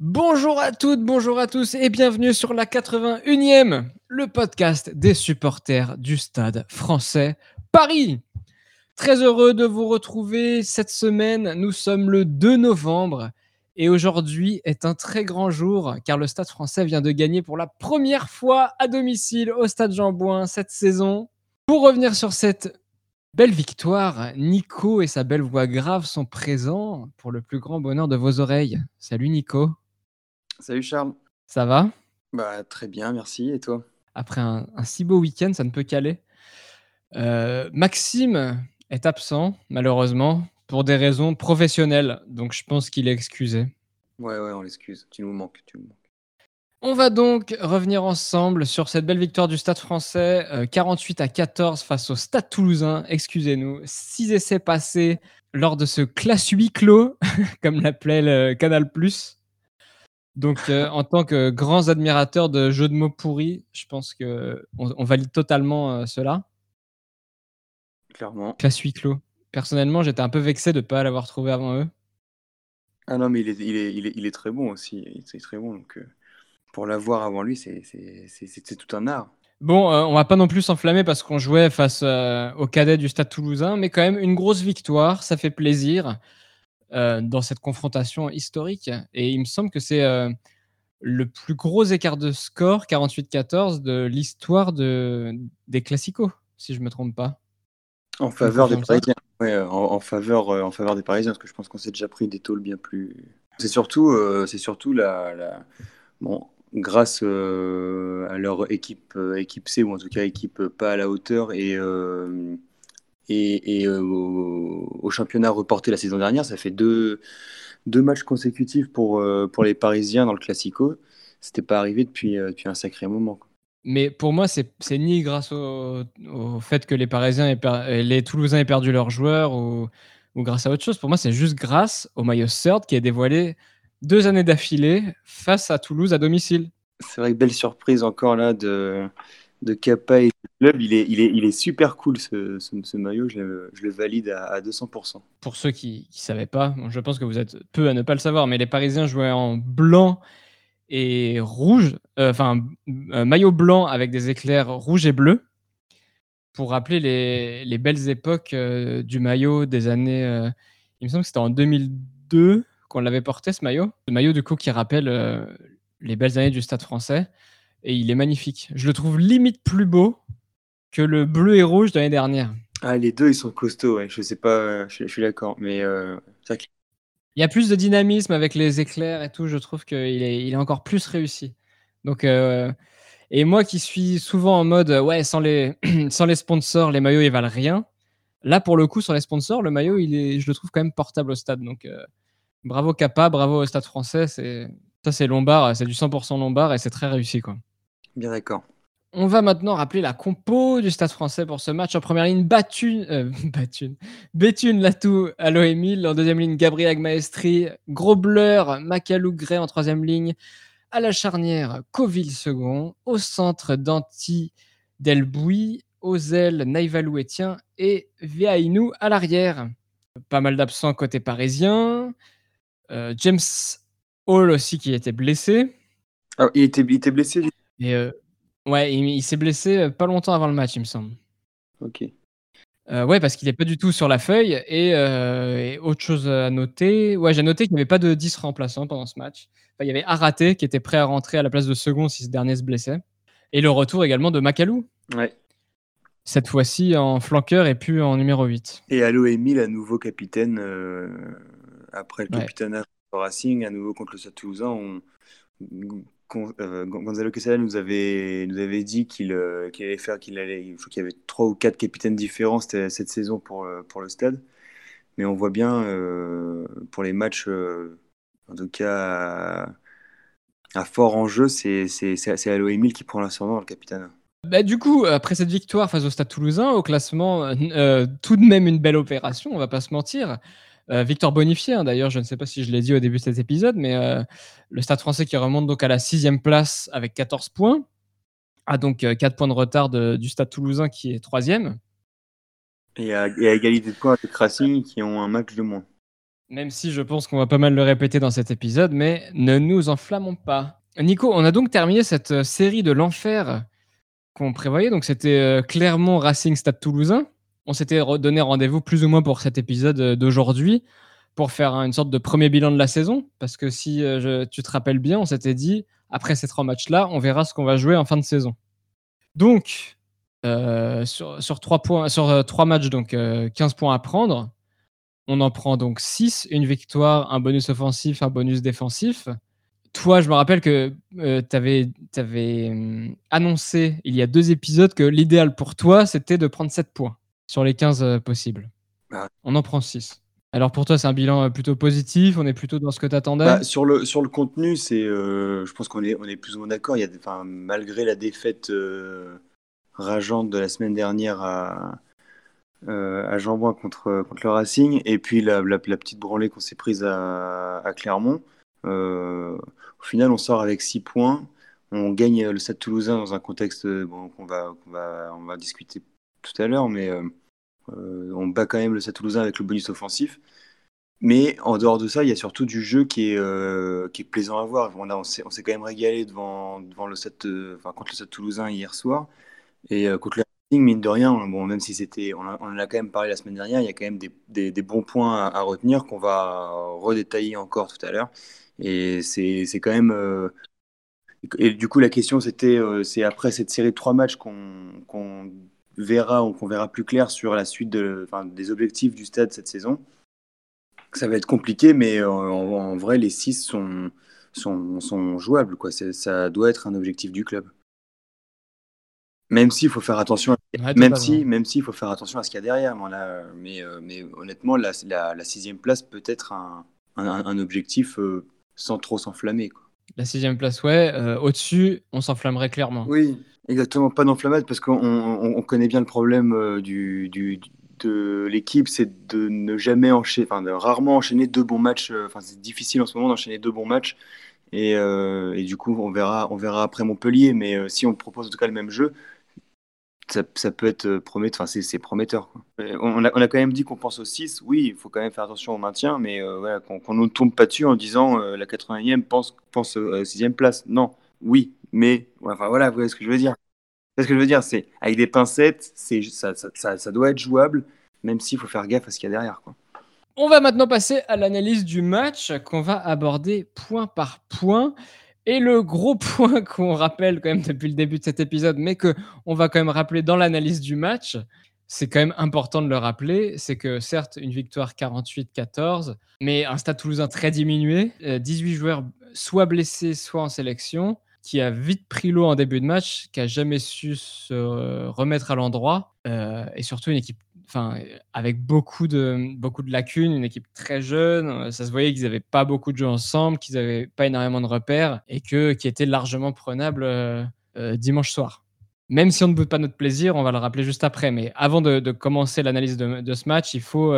Bonjour à toutes, bonjour à tous et bienvenue sur la 81e, le podcast des supporters du stade français Paris. Très heureux de vous retrouver cette semaine. Nous sommes le 2 novembre et aujourd'hui est un très grand jour car le stade français vient de gagner pour la première fois à domicile au stade Jean-Bouin cette saison. Pour revenir sur cette belle victoire, Nico et sa belle voix grave sont présents pour le plus grand bonheur de vos oreilles. Salut Nico. Salut Charles. Ça va? Bah très bien, merci. Et toi? Après un, un si beau week-end, ça ne peut qu'aller. Euh, Maxime est absent, malheureusement, pour des raisons professionnelles. Donc je pense qu'il est excusé. Ouais, ouais, on l'excuse. Tu nous manques, tu nous manques. On va donc revenir ensemble sur cette belle victoire du Stade français, euh, 48 à 14 face au Stade toulousain. Excusez-nous, 6 essais passés lors de ce classe huis clos, comme l'appelait le Canal+. Donc, euh, en tant que grands admirateurs de jeux de mots pourris, je pense que on, on valide totalement euh, cela. Clairement. Classe huis clos. Personnellement, j'étais un peu vexé de ne pas l'avoir trouvé avant eux. Ah non, mais il est, il est, il est, il est très bon aussi. Il est très bon. Donc, euh, pour l'avoir avant lui, c'est tout un art. Bon, euh, on va pas non plus s'enflammer parce qu'on jouait face euh, aux cadets du Stade toulousain, mais quand même une grosse victoire, ça fait plaisir euh, dans cette confrontation historique. Et il me semble que c'est le plus gros écart de score, 48-14, de l'histoire de, des classicos, si je me trompe pas. En faveur des Parisiens. Ouais, en, en faveur, en faveur des Parisiens, parce que je pense qu'on s'est déjà pris des tôles bien plus. C'est surtout, c'est surtout la, la- bon, grâce euh, à leur équipe, euh, équipe C, ou en tout cas équipe pas à la hauteur, et, euh, et, au, championnat reporté la saison dernière, ça fait deux, deux matchs consécutifs pour, pour les Parisiens dans le Classico. C'était pas arrivé depuis, depuis un sacré moment. Mais pour moi, c'est ni grâce au, au fait que les Parisiens aient les Toulousains aient perdu leurs joueurs ou, ou grâce à autre chose. Pour moi, c'est juste grâce au maillot third qui est dévoilé deux années d'affilée face à Toulouse à domicile. C'est vrai que belle surprise encore là de, de Kappa et du club. Il est, il est, il est super cool ce, ce, ce maillot, je le, je le valide à, à 200%. Pour ceux qui ne savaient pas, bon, je pense que vous êtes peu à ne pas le savoir, mais les Parisiens jouaient en blanc et rouge, euh, enfin un maillot blanc avec des éclairs rouges et bleus, pour rappeler les, les belles époques euh, du maillot des années. euh, il me semble que c'était en 2002 qu'on l'avait porté ce maillot. Ce maillot du coup qui rappelle euh, les belles années du Stade Français, et il est magnifique. Je le trouve limite plus beau que le bleu et rouge de l'année dernière. Ah, les deux, ils sont costauds, ouais. Je sais pas, je, je suis d'accord, mais euh, Il y a plus de dynamisme avec les éclairs et tout. Je trouve qu'il est, il est encore plus réussi. Donc, euh, et moi qui suis souvent en mode, euh, ouais, sans les, sans les sponsors, les maillots ils valent rien. Là, pour le coup, sur les sponsors, le maillot, il est, je le trouve quand même portable au stade. Donc, euh, bravo Kappa, bravo au stade français. C'est, ça, c'est Lombard, c'est du 100% Lombard et c'est très réussi, quoi. bien d'accord. On va maintenant rappeler la compo du Stade français pour ce match. En première ligne, Batune, euh, Batune, Béthune Latou à l'OMIL. En deuxième ligne, Gabriel Agmaestri, Grobler, Macalou Gray en troisième ligne. À la charnière, Coville second. Au centre, Danti Delbouy. Aux ailes, Naïvalou Etienne et Viaïnou à l'arrière. Pas mal d'absents côté parisien. Euh, James Hall aussi qui était blessé. Ah, il, était, il était blessé, lui Et euh, ouais, il, il s'est blessé euh, pas longtemps avant le match, il me semble. Ok. Euh, ouais, parce qu'il n'est pas du tout sur la feuille. Et, et autre chose à noter, ouais, j'ai noté qu'il n'y avait pas de 10 remplaçants pendant ce match. Enfin, il y avait Araté qui était prêt à rentrer à la place de second si ce dernier se blessait. Et le retour également de Macalou, Ouais. cette fois-ci en flanqueur et plus en numéro 8. Et Allo Emile, à nouveau capitaine, après le Ouais. capitaine Racing, à nouveau contre le Stade Toulousain, on, euh, Gonzalo Quesada nous avait, nous avait dit qu'il euh, qu'il allait faire, qu'il allait, je crois qu'il y avait trois ou quatre capitaines différents cette, cette saison pour, euh, pour le stade. Mais on voit bien euh, pour les matchs, en tout cas à, fort enjeu, c'est Allo Emile qui prend l'ascendant le capitaine. Bah, du coup, après cette victoire face au Stade Toulousain, au classement, tout de même une belle opération, on va pas se mentir. Euh, Victor Bonifié, hein, d'ailleurs, je ne sais pas si je l'ai dit au début de cet épisode, mais euh, le Stade français qui remonte donc à la sixième place avec 14 points. a donc 4 points de retard du Stade toulousain qui est troisième. Et à, égalité de points avec Racing qui ont un match de moins. Même si je pense qu'on va pas mal le répéter dans cet épisode, mais ne nous enflammons pas. Nico, on a donc terminé cette série de l'enfer qu'on prévoyait. Donc c'était clairement Racing Stade Toulousain. On s'était donné rendez-vous plus ou moins pour cet épisode d'aujourd'hui pour faire une sorte de premier bilan de la saison. Parce que si tu te rappelles bien, on s'était dit, après ces trois matchs-là, on verra ce qu'on va jouer en fin de saison. Donc, sur, trois points, sur trois matchs, donc 15 points à prendre. On en prend donc 6, une victoire, un bonus offensif, un bonus défensif. Toi, je me rappelle que tu avais, avais, annoncé il y a deux épisodes que l'idéal pour toi, c'était de prendre 7 points sur les 15 possibles. Bah on en prend 6. Alors pour toi, c'est un bilan plutôt positif, on est plutôt dans ce que tu attendais bah, sur, le, sur le contenu, c'est, je pense qu'on est, on est plus ou moins d'accord. Il y a, malgré la défaite rageante de la semaine dernière à, euh, à Jambouin contre, contre le Racing, et puis la, la, petite branlée qu'on s'est prise à, à Clermont. Euh, au final, on sort avec 6 points. On gagne le Stade Toulousain dans un contexte bon, qu'on va, va, on va discuter tout à l'heure, mais euh, on bat quand même le Stade Toulousain avec le bonus offensif. Mais en dehors de ça, il y a surtout du jeu qui est, qui est plaisant à voir. On, on s'est quand même régalé devant, devant le Stade, enfin, contre le Stade Toulousain hier soir. Et contre le Racing, mine de rien, bon, même si c'était, on, en a quand même parlé la semaine dernière, il y a quand même des, des, bons points à, retenir qu'on va redétailler encore tout à l'heure. Et c'est quand même. et du coup, la question, c'était c'est après cette série de trois matchs qu'on verra ou qu'on verra plus clair sur la suite de, des objectifs du stade cette saison. Ça va être compliqué, mais en, vrai, les six sont, sont, sont jouables. Quoi. Ça doit être un objectif du club. Même s'il faut faire attention, à... même si, même faut faire attention à ce qu'il y a derrière. mais, euh, mais honnêtement, la, la, sixième place peut être un, un, objectif euh, sans trop s'enflammer. La sixième place, ouais. Euh, au-dessus, on s'enflammerait clairement. Oui, exactement. Pas d'enflammade parce qu'on on, connaît bien le problème du, du, de l'équipe, c'est de ne jamais enchaîner, enfin de rarement enchaîner deux bons matchs. Enfin, c'est difficile en ce moment d'enchaîner deux bons matchs. Et, et, du coup, on verra, on verra après Montpellier. Mais si on propose en tout cas le même jeu, ça, peut être euh, prometteur, c'est prometteur. On, a, quand même dit qu'on pense au 6, oui, il faut quand même faire attention au maintien, mais euh, voilà, qu'on ne tombe pas dessus en disant euh, la 81e pense, pense à la 6 place. Non, oui, mais enfin voilà, vous voyez ce que je veux dire. Ce que je veux dire, c'est avec des pincettes, ça, doit être jouable, même s'il faut faire gaffe à ce qu'il y a derrière. On va maintenant passer à l'analyse du match qu'on va aborder point par point. Et le gros point qu'on rappelle quand même depuis le début de cet épisode, mais que on va quand même rappeler dans l'analyse du match, c'est quand même important de le rappeler, c'est que certes une victoire 48-14, mais un Stade Toulousain très diminué, 18 euh, joueurs soit blessés, soit en sélection, qui a vite pris l'eau en début de match, qui a jamais su se remettre à l'endroit, euh, et surtout une équipe enfin, avec beaucoup de, beaucoup de lacunes, une équipe très jeune. Euh, ça se voyait qu'ils n'avaient pas beaucoup de jeux ensemble, qu'ils n'avaient pas énormément de repères et que, qui étaient largement prenables euh, dimanche soir. Même si on ne boude pas notre plaisir, on va le rappeler juste après. Mais avant de, commencer l'analyse de, ce match, il faut,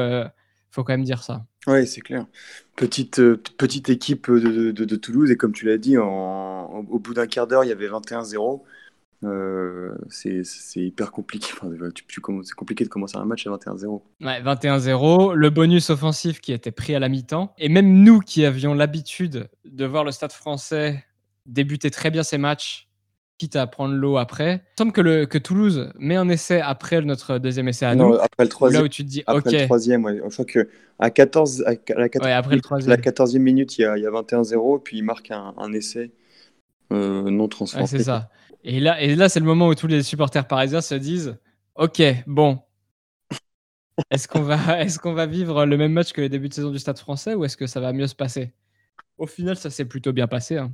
faut quand même dire ça. Oui, c'est clair. Petite, petite équipe de, Toulouse, et comme tu l'as dit, au bout d'un quart d'heure, il y avait 21-0. Euh, c'est hyper compliqué. c'est compliqué de commencer un match à 21-0. Ouais, 21-0. Le bonus offensif qui était pris à la mi-temps. Et même nous qui avions l'habitude de voir le stade français débuter très bien ses matchs, quitte à prendre l'eau après. Il semble que, le, que Toulouse met un essai après notre deuxième essai à nous. Après le troisième. Là où tu te dis, après le troisième, ouais. Je crois que à 14, à la, 14, après le la 14e minute, il y a, a 21-0, puis il marque un, un essai euh, non transformé. c'est ça. Et là, et là c'est le moment où tous les supporters parisiens se disent Ok, bon. Est-ce qu'on va, est qu'on va vivre le même match que le début de saison du Stade français ou est-ce que ça va mieux se passer? Au final, ça s'est plutôt bien passé. Hein.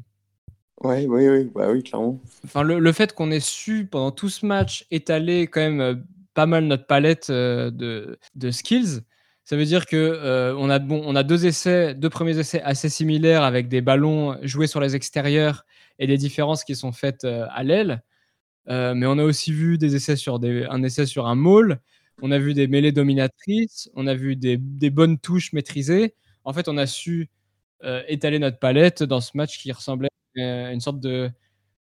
Ouais, oui, oui, bah oui, clairement. Enfin, le, fait qu'on ait su pendant tout ce match étaler quand même euh, pas mal notre palette euh, de, de skills, ça veut dire que euh, on, a, bon, on a deux essais, deux premiers essais assez similaires avec des ballons joués sur les extérieurs et des différences qui sont faites à l'aile. Mais on a aussi vu des essais sur des, un essai sur un maul. On a vu des mêlées dominatrices. On a vu des, des bonnes touches maîtrisées. En fait, on a su étaler notre palette dans ce match qui ressemblait une sorte de,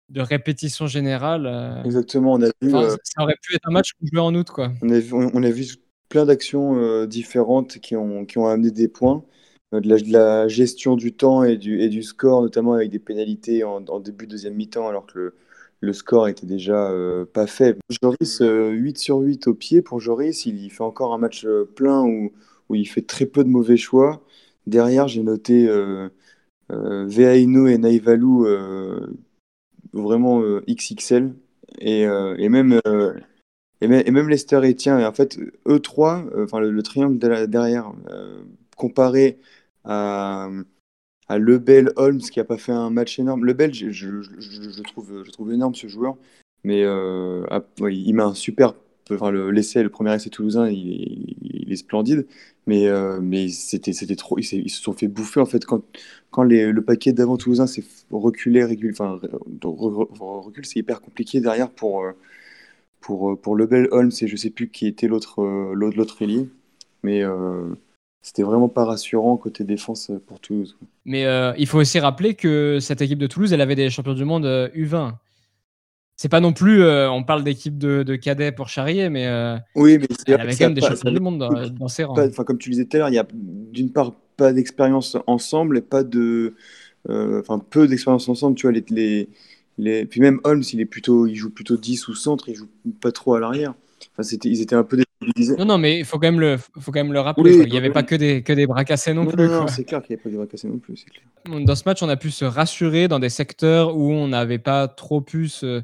de répétition générale. Exactement, on a vu. ça aurait pu être un match qu'on jouait en août, quoi. On a vu, on a vu plein d'actions différentes qui ont, qui ont amené des points. De la, de la, gestion du temps et du, et du score, notamment avec des pénalités en, en début de deuxième mi-temps, alors que le, le score était déjà euh, pas fait. Joris, 8 euh, sur 8 au pied pour Joris. Il, fait encore un match euh, plein où, où, il fait très peu de mauvais choix. Derrière, j'ai noté euh, Veainu et Naivalu vraiment XXL. Et, et même, et, même Lester. Et en fait, eux trois, le, le, triangle derrière, comparé à à Lebel Holmes qui a pas fait un match énorme. Lebel, je, je, je, trouve, je trouve énorme ce joueur, mais euh, ah, il met un super. Le, premier essai toulousain, il, est splendide, mais, euh, mais c'était, c'était trop. Ils, se sont fait bouffer en fait quand, quand le paquet d'avant toulousain s'est reculé, recul, enfin, recul, c'est hyper compliqué derrière pour, euh, pour, pour Lebel Holmes et je sais plus qui était l'autre, l'autre, l'autre mais c'était vraiment pas rassurant côté défense euh, pour Toulouse. Mais euh, il faut aussi rappeler que cette équipe de Toulouse, elle avait des champions du monde U20. Euh, c'est pas non plus, on parle d'équipe de, de, cadets pour Charrier, mais, oui, mais elle avait quand même des champions du monde dans, ses rangs. Enfin, comme tu le disais tout à l'heure, il y a d'une part pas d'expérience ensemble et pas de, enfin peu d'expérience ensemble. Tu vois, les, les, les, puis même Holmes, il est plutôt, il joue plutôt 10 ou centre, il joue pas trop à l'arrière. Enfin, c'était, ils étaient un peu non, non, mais il faut, quand même le, faut quand même le rappeler. il n'y avait pas que des, que des bras cassés non, plus. Non, c'est clair qu'il n'y avait pas des bras cassés non plus. Clair. Dans ce match, on a pu se rassurer dans des secteurs où on n'avait pas trop pu se euh,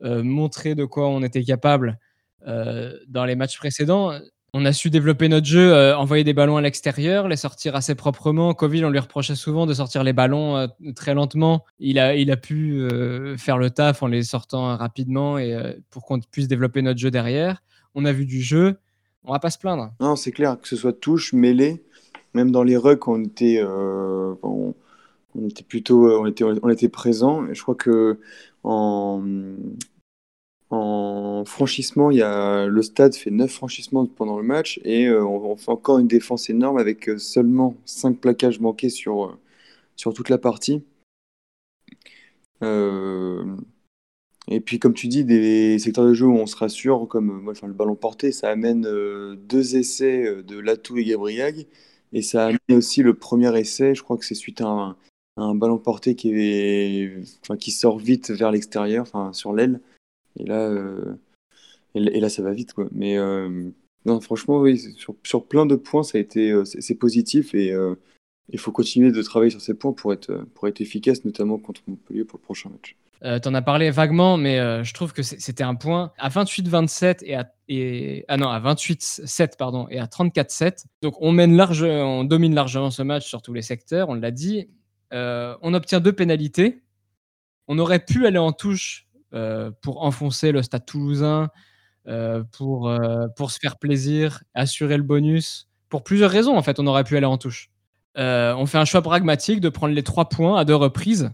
montrer de quoi on était capable euh, dans les matchs précédents. On a su développer notre jeu, euh, envoyer des ballons à l'extérieur, les sortir assez proprement. Covid, on lui reprochait souvent de sortir les ballons très lentement. Il a, il a pu faire le taf en les sortant rapidement et pour qu'on puisse développer notre jeu derrière on a vu du jeu, on va pas se plaindre. Non, c'est clair, que ce soit touche, mêlée, même dans les rucks, on était, euh, on, était plutôt, euh, on était, on était. Et je crois que en, en franchissement, il y a, le stade fait 9 franchissements pendant le match et euh, on, fait encore une défense énorme avec seulement 5 plaquages manqués sur, sur toute la partie. Euh, et puis, comme tu dis, des secteurs de jeu où on se rassure, comme le ballon porté, ça amène euh, deux essais euh, de Latou et Gabriag. Et ça amène aussi le premier essai, je crois que c'est suite à un, un, ballon porté qui, est, qui sort vite vers l'extérieur, enfin, sur l'aile. Et là, euh, et, là, ça va vite. Quoi. Mais non, franchement, sur, sur, plein de points, ça a été, c'est positif et il faut continuer de travailler sur ces points pour être, pour être efficace, notamment contre Montpellier pour le prochain match. Euh, tu en as parlé vaguement, mais euh, je trouve que c'était un point à 28-27 et à et ah non à 28-7 pardon et à 34-7. Donc on mène large, on domine largement ce match sur tous les secteurs. On l'a dit. Euh, on obtient deux pénalités. On aurait pu aller en touche pour enfoncer le Stade Toulousain, pour pour se faire plaisir, assurer le bonus. Pour plusieurs raisons en fait, on aurait pu aller en touche. on fait un choix pragmatique de prendre les trois points à deux reprises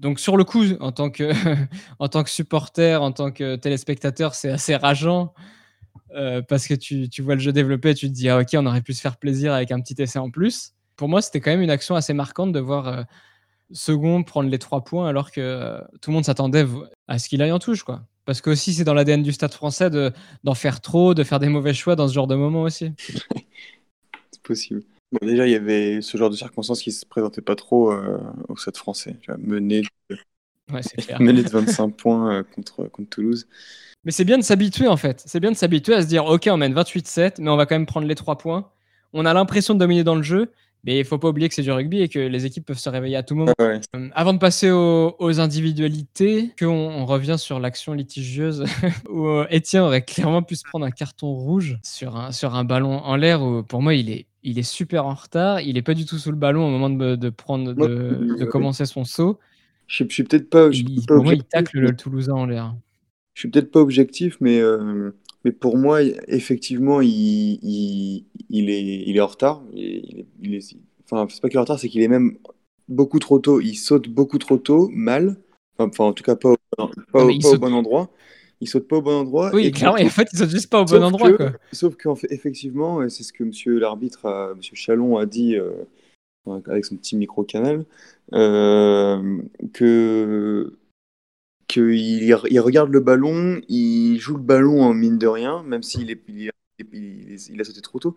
donc sur le coup, en tant que, en tant que supporter, en tant que téléspectateur, c'est assez rageant euh, parce que tu, tu, vois le jeu développer et tu te dis, ah, ok, on aurait pu se faire plaisir avec un petit essai en plus. Pour moi, c'était quand même une action assez marquante de voir euh, Second prendre les trois points alors que euh, tout le monde s'attendait à ce qu'il aille en touche. Quoi. Parce que aussi, c'est dans l'ADN du stade français d'en faire trop, de faire des mauvais choix dans ce genre de moment aussi. c'est possible déjà, il y avait ce genre de circonstances qui se présentaient pas trop euh, au Stade français. Tu vois, mener, de... mener de 25 points euh, contre, contre Toulouse. Mais c'est bien de s'habituer en fait. C'est bien de s'habituer à se dire ok, on mène 28-7, mais on va quand même prendre les 3 points. On a l'impression de dominer dans le jeu, mais il faut pas oublier que c'est du rugby et que les équipes peuvent se réveiller à tout moment. Euh, avant de passer aux, individualités, qu'on on revient sur l'action litigieuse où Etienne aurait clairement pu se prendre un carton rouge sur un, sur un ballon en l'air où pour moi il est il est super en retard. Il est pas du tout sous le ballon au moment de, prendre, de, commencer son saut. Je, suis peut-être pas. pour moi, il tacle le Toulousain en l'air. Je suis peut-être pas objectif, mais, euh, mais pour moi, effectivement, il, il, il, est, il est en retard. Il, il est, enfin, c'est pas qu'il est en retard, c'est qu'il est même beaucoup trop tôt. Il saute beaucoup trop tôt, mal. Enfin, en tout cas, pas, pas, au bon endroit il saute pas au bon endroit. Oui, clairement, en fait, il saute juste pas au bon endroit. quoi. Sauf qu'effectivement, c'est ce que monsieur l'arbitre, monsieur Chalon, a dit euh, avec son petit micro-canal, euh, que qu'il il regarde le ballon, il joue le ballon en mine de rien, même s'il est, il, il, a sauté trop tôt.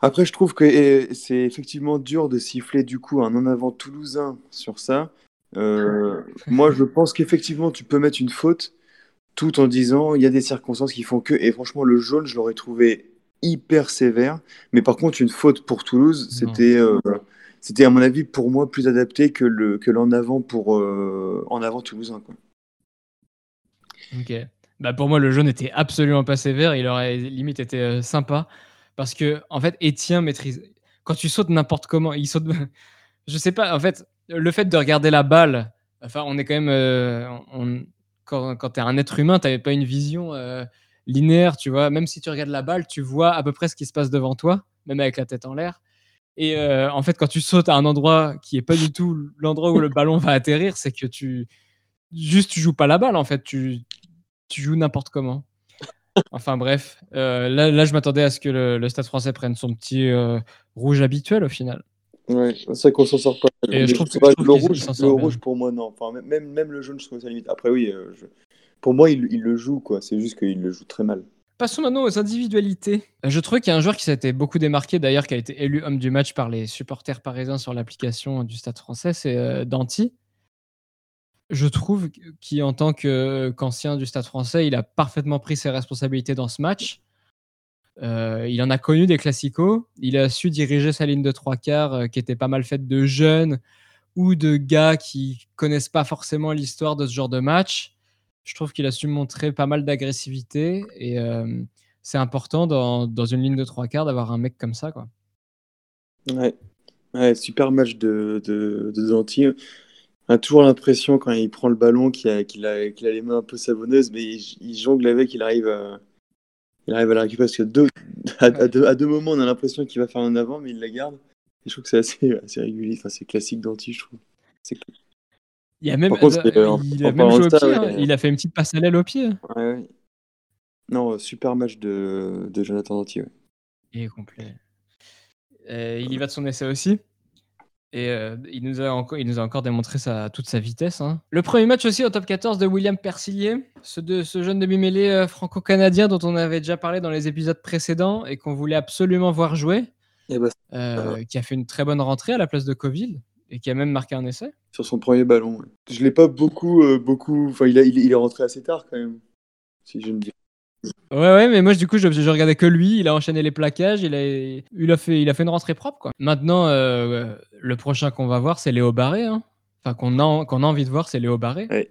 Après, je trouve que c'est effectivement dur de siffler du coup un en avant toulousain sur ça. Euh, moi, je pense qu'effectivement, tu peux mettre une faute tout en disant il y a des circonstances qui font que. Et franchement, le jaune, je l'aurais trouvé hyper sévère. Mais par contre, une faute pour Toulouse, c'était, euh, c'était à mon avis pour moi plus adapté que le que l'en avant pour euh, en avant toulousain. Quoi. Ok. Bah pour moi, le jaune était absolument pas sévère. Il aurait limite été sympa parce que en fait, Etienne maîtrise. Quand tu sautes n'importe comment, il saute. je sais pas. En fait, le fait de regarder la balle, enfin, on est quand même. Euh, quand, quand tu es un être humain, tu pas une vision euh, linéaire, tu vois. Même si tu regardes la balle, tu vois à peu près ce qui se passe devant toi, même avec la tête en l'air. Et euh, en fait, quand tu sautes à un endroit qui est pas du tout l'endroit où le ballon va atterrir, c'est que tu juste tu joues pas la balle en fait, tu, tu joues n'importe comment. Enfin bref, là, là, je m'attendais à ce que le, le, Stade français prenne son petit rouge habituel au final. Ouais, c'est vrai qu'on s'en sort pas. Et je trouve que, le, rouge, le rouge, pour moi, non. Enfin, même, même le jaune, je trouve ça limite. Après, oui, euh, pour moi, il, il, le joue, quoi. C'est juste qu'il le joue très mal. Passons maintenant aux individualités. Euh, je trouve qu'il y a un joueur qui s'était beaucoup démarqué, d'ailleurs, qui a été élu homme du match par les supporters parisiens sur l'application du Stade français, c'est euh, Danti. Je trouve qu'en tant qu'ancien du Stade français, il a parfaitement pris ses responsabilités dans ce match. Euh, il en a connu des classicos. Il a su diriger sa ligne de trois quarts qui était pas mal faite de jeunes ou de gars qui connaissent pas forcément l'histoire de ce genre de match. Je trouve qu'il a su montrer pas mal d'agressivité et euh, c'est important dans, dans, une ligne de trois quarts d'avoir un mec comme ça. Quoi. Ouais. super match de, de, de On a toujours l'impression quand il prend le ballon qu'il a, qu'il a, a, les mains un peu savonneuses, mais il, il jongle avec, il arrive à il arrive à la récupérer parce que deux, à, deux, à, deux, moments, on a l'impression qu'il va faire un avant, mais il la garde. Et je trouve que c'est assez, assez régulier. Enfin, c'est classique d'anti, je trouve. Il a même, euh, il a même joué au pied. Hein. Il a fait une petite passe à l'aile au pied. Ouais, ouais. Non, super match de, de Jonathan Danti. Il est complet. Euh, il y va de son essai aussi. Et euh, il, nous a encore, il nous a encore démontré sa, toute sa vitesse. Hein. Le premier match aussi au top 14 de William Persillier, ce, de, ce jeune demi-mêlée euh, franco-canadien dont on avait déjà parlé dans les épisodes précédents et qu'on voulait absolument voir jouer, bah, euh, qui a fait une très bonne rentrée à la place de Coville et qui a même marqué un essai. Sur son premier ballon. Je l'ai pas beaucoup, beaucoup. Enfin, il, a, il, est rentré assez tard quand même, si je me dis. Ouais, ouais, mais moi, du coup, je, je, regardais que lui. Il a enchaîné les plaquages. Il a, il a, fait, il a fait une rentrée propre, quoi. Maintenant, euh, le prochain qu'on va voir, c'est Léo Barré. Hein. Enfin, qu'on a, qu'on a envie de voir, c'est Léo Barré. Ouais.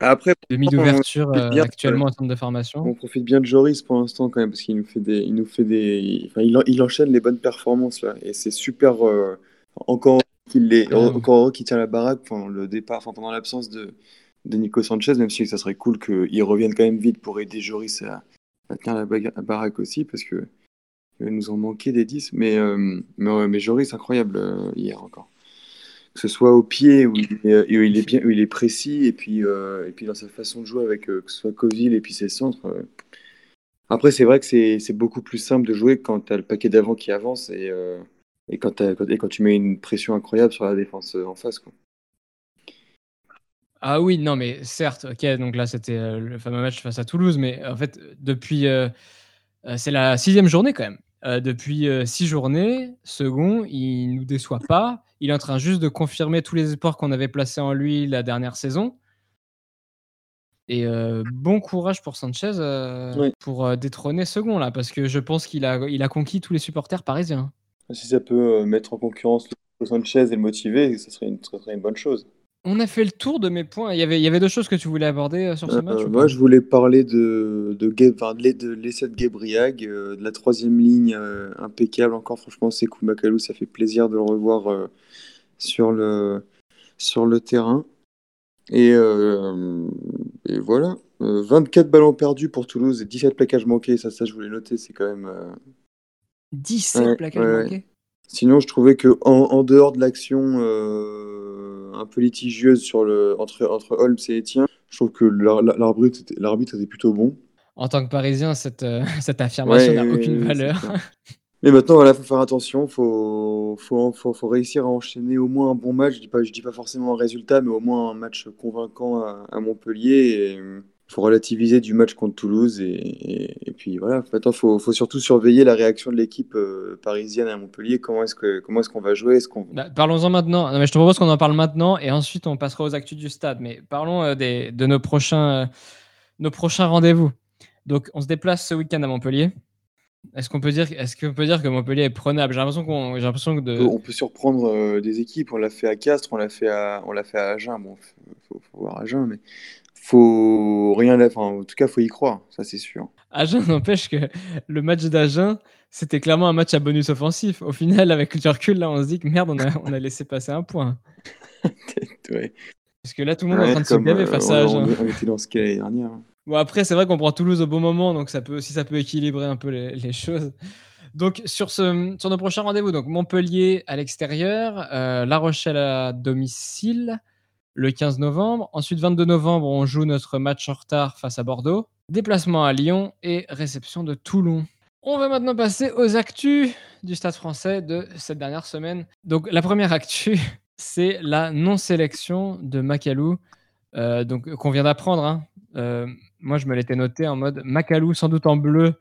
Après, demi d'ouverture euh, actuellement en centre de formation. On profite bien de Joris pour l'instant quand même parce qu'il nous fait des, il nous fait des, enfin, il, il, enchaîne les bonnes performances là et c'est super. Euh, encore qu'il est, encore qui tient la baraque. Enfin, le départ, enfin, pendant l'absence de, de Nico Sanchez, même si ça serait cool qu'il revienne quand même vite pour aider Joris à, tenir la, baraque aussi, parce que nous en manquait des 10. Mais, euh, mais, mais, Joris, incroyable euh, hier encore. Que ce soit au pied, où il est, où il est bien, où il est précis, et puis, euh, et puis dans sa façon de jouer, avec que ce soit Coville et puis ses centres. Après, c'est vrai que c'est beaucoup plus simple de jouer quand tu as le paquet d'avant qui avance et, et, quand et quand tu mets une pression incroyable sur la défense en face. Quoi. Ah oui, non, mais certes, ok, donc là c'était euh, le fameux match face à Toulouse, mais en fait, depuis. Euh, euh, c'est la sixième journée quand même. depuis six journées, second, il nous déçoit pas. Il est en train juste de confirmer tous les espoirs qu'on avait placés en lui la dernière saison. Et bon courage pour Sanchez pour détrôner second là, parce que je pense qu'il a, il a conquis tous les supporters parisiens. Si ça peut mettre en concurrence Sanchez et le motiver, ça serait une, ça serait une bonne chose. On a fait le tour de mes points. Il y avait, il y avait deux choses que tu voulais aborder euh, sur ce match euh, Moi, je voulais parler de, de, de l'essai de Gabriag, euh, de la troisième ligne impeccable. Encore, franchement, c'est Makalou. Ça fait plaisir de le revoir sur, le, sur le terrain. Et, et voilà. 24 ballons perdus pour Toulouse et 17 plaquages manqués. Ça, ça je voulais noter. C'est quand même. 17 plaquages manqués Sinon, je trouvais que en, dehors de l'action un peu litigieuse sur le, entre, entre Holmes et Etienne. Je trouve que l'arbitre était, était, plutôt bon. En tant que Parisien, cette, euh, cette affirmation n'a aucune valeur. Mais maintenant, voilà, faut faire attention, faut, faut, faut, faut réussir à enchaîner au moins un bon match. Je dis pas, je dis pas forcément un résultat, mais au moins un match convaincant à, à Montpellier. Il faut relativiser du match contre Toulouse et, et, puis voilà. Maintenant, faut, faut surtout surveiller la réaction de l'équipe euh, parisienne à Montpellier. Comment est-ce comment est-ce qu'on va jouer? Qu'on bah, Parlons-en maintenant. Non, mais je te propose qu'on en parle maintenant et ensuite on passera aux actus du stade. Mais parlons euh, des, de nos prochains, euh, nos prochains rendez-vous. Donc, on se déplace ce week-end à Montpellier. Est-ce qu'on peut dire, est-ce qu'on peut dire que Montpellier est prenable? J'ai l'impression qu'on, j'ai l'impression que de... on peut surprendre euh, des équipes. On l'a fait à Castres, on l'a fait à, on l'a fait à Agen. Bon, faut, faut voir Agen, mais faut rien. Enfin, en tout cas, faut y croire. Ça, c'est sûr. Agen n'empêche que le match d'Agen, c'était clairement un match à bonus offensif. Au final, avec le recul, là, on se dit que merde, on a, on a laissé passer un point. ouais. Parce que là, tout le monde est en train de se gaver euh, face à Agen. On, on était dans ce cas l'année dernière. Bon, après, c'est vrai qu'on prend Toulouse au bon moment, donc ça peut, si ça peut équilibrer un peu les, les choses. Donc, sur, ce, sur nos prochains rendez-vous, donc Montpellier à l'extérieur, euh, La Rochelle à domicile le 15 novembre. Ensuite, 22 novembre, on joue notre match en retard face à Bordeaux. Déplacement à Lyon et réception de Toulon. On va maintenant passer aux actus du Stade français de cette dernière semaine. Donc, la première actu, c'est la non-sélection de Macalou, euh, donc qu'on vient d'apprendre. Hein. Euh, moi, je me l'étais noté en mode Macalou, sans doute en bleu,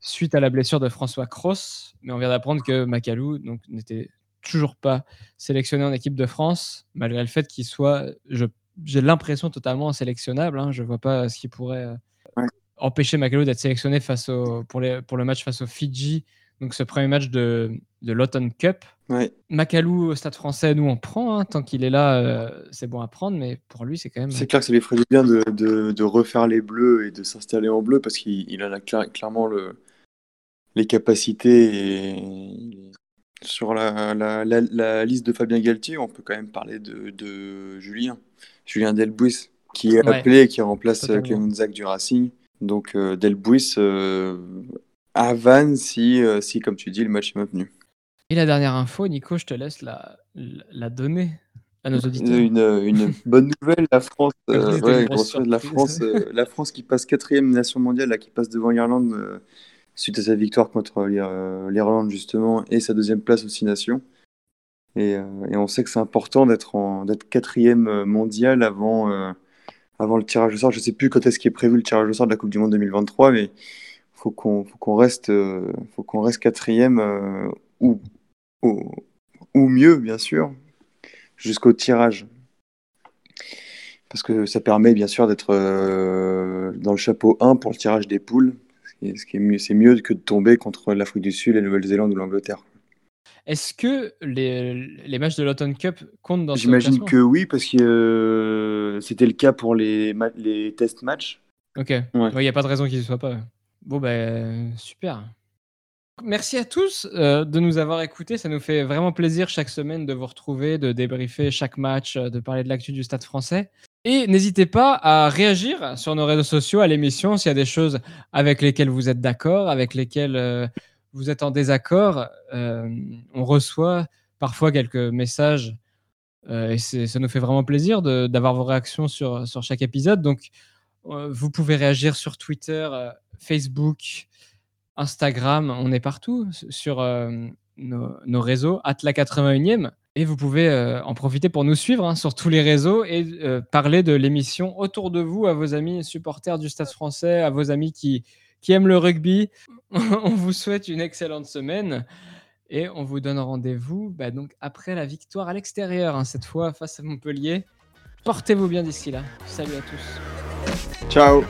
suite à la blessure de François Cross. Mais on vient d'apprendre que Macalou donc, n'était toujours pas sélectionné en équipe de France, malgré le fait qu'il soit, j'ai l'impression, totalement sélectionnable. Hein. Je ne vois pas ce qui pourrait euh, Ouais. empêcher Macalou d'être sélectionné face au, pour, les, pour le match face au Fidji, donc ce premier match de, de l'Autumn Cup. Ouais. Macalou au Stade français, nous on prend, hein. tant qu'il est là, euh, c'est bon à prendre, mais pour lui c'est quand même... C'est clair que ça lui ferait du bien de, de, de refaire les bleus et de s'installer en bleu parce qu'il en a cla- clairement le, les capacités. Et sur la, la, la, la liste de Fabien Galtier, on peut quand même parler de, de Julien, Julien Delbouis, qui est Ouais. appelé et qui remplace Totalement. Clément Zach du Racing. Donc euh, Delbouis euh, à Vannes si, euh, si, comme tu dis, le match est maintenu. Et la dernière info, Nico, je te laisse la, donner à nos auditeurs. Une, une bonne nouvelle, la France, euh, ouais, grosse grosse la. France, euh, la France qui passe quatrième nation mondiale, là, qui passe devant l'Irlande euh, suite à sa victoire contre l'Ir- euh, l'Irlande justement et sa deuxième place aux Six Nations. Et, euh, et on sait que c'est important d'être quatrième euh, mondial avant euh, avant le tirage au sort. Je sais plus quand est-ce qui est prévu le tirage au sort de la Coupe du Monde 2023, mais qu'on faut qu'on reste euh, faut qu'on reste quatrième euh, ou, ou ou mieux bien sûr jusqu'au tirage parce que ça permet bien sûr d'être euh, dans le chapeau 1 pour le tirage des poules. Ce qui est, ce qui est mieux, c'est mieux que de tomber contre l'Afrique du Sud, la Nouvelle-Zélande ou l'Angleterre. Est-ce que les, les matchs de l'Autumn Cup comptent dans J'imagine que oui, parce que euh, c'était le cas pour les, test matchs. Ok, il Ouais. n'y a pas de raison qu'il ne soit pas. Bon, ben, super. Merci à tous euh, de nous avoir écoutés. Ça nous fait vraiment plaisir chaque semaine de vous retrouver, de débriefer chaque match, euh, de parler de l'actu du Stade français. Et n'hésitez pas à réagir sur nos réseaux sociaux à l'émission s'il y a des choses avec lesquelles vous êtes d'accord, avec lesquelles euh, vous êtes en désaccord. Euh, on reçoit parfois quelques messages euh, et ça nous fait vraiment plaisir d'avoir vos réactions sur, chaque épisode. Donc, vous pouvez réagir sur Twitter, Facebook, Instagram, on est partout sur nos, nos réseaux, at la 81e. Et vous pouvez euh, en profiter pour nous suivre hein, sur tous les réseaux et euh, parler de l'émission autour de vous, à vos amis supporters du Stade français, à vos amis qui, qui aiment le rugby. on vous souhaite une excellente semaine et on vous donne rendez-vous bah, donc après la victoire à l'extérieur, hein, cette fois face à Montpellier. Portez-vous bien d'ici là. Salut à tous. Ciao.